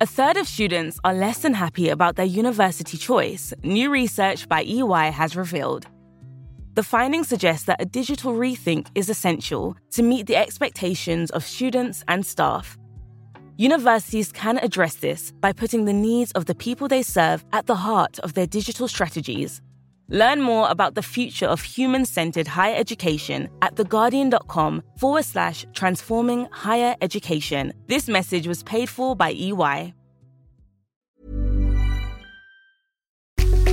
A third of students are less than happy about their university choice, new research by EY has revealed. The findings suggest that a digital rethink is essential to meet the expectations of students and staff. Universities can address this by putting the needs of the people they serve at the heart of their digital strategies. Learn more about the future of human centered higher education at theguardian.com forward slash transforming higher education. This message was paid for by EY.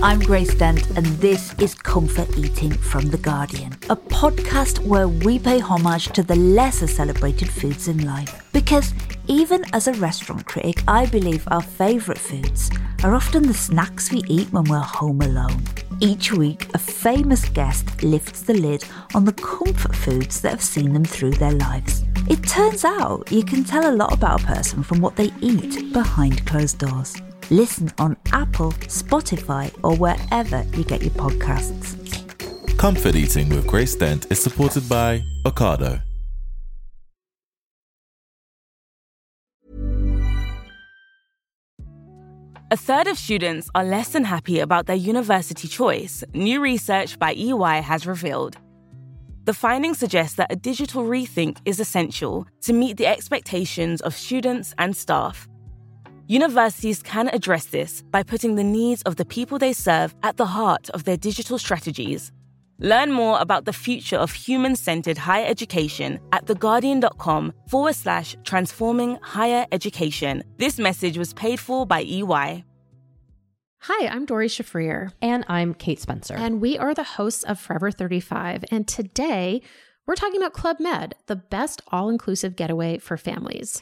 I'm Grace Dent, and this is Comfort Eating from The Guardian, a podcast where we pay homage to the lesser celebrated foods in life. Because even as a restaurant critic, I believe our favourite foods are often the snacks we eat when we're home alone. Each week, a famous guest lifts the lid on the comfort foods that have seen them through their lives. It turns out you can tell a lot about a person from what they eat behind closed doors. Listen on Apple, Spotify, or wherever you get your podcasts. Comfort Eating with Grace Dent is supported by Ocado. A third of students are less than happy about their university choice, new research by EY has revealed. The findings suggest that a digital rethink is essential to meet the expectations of students and staff. Universities can address this by putting the needs of the people they serve at the heart of their digital strategies. Learn more about the future of human centered higher education at theguardian.com forward slash transforming higher education. This message was paid for by EY. Hi, I'm Doree Shafrir. And I'm Kate Spencer. And we are the hosts of Forever 35. And today we're talking about Club Med, the best all inclusive getaway for families.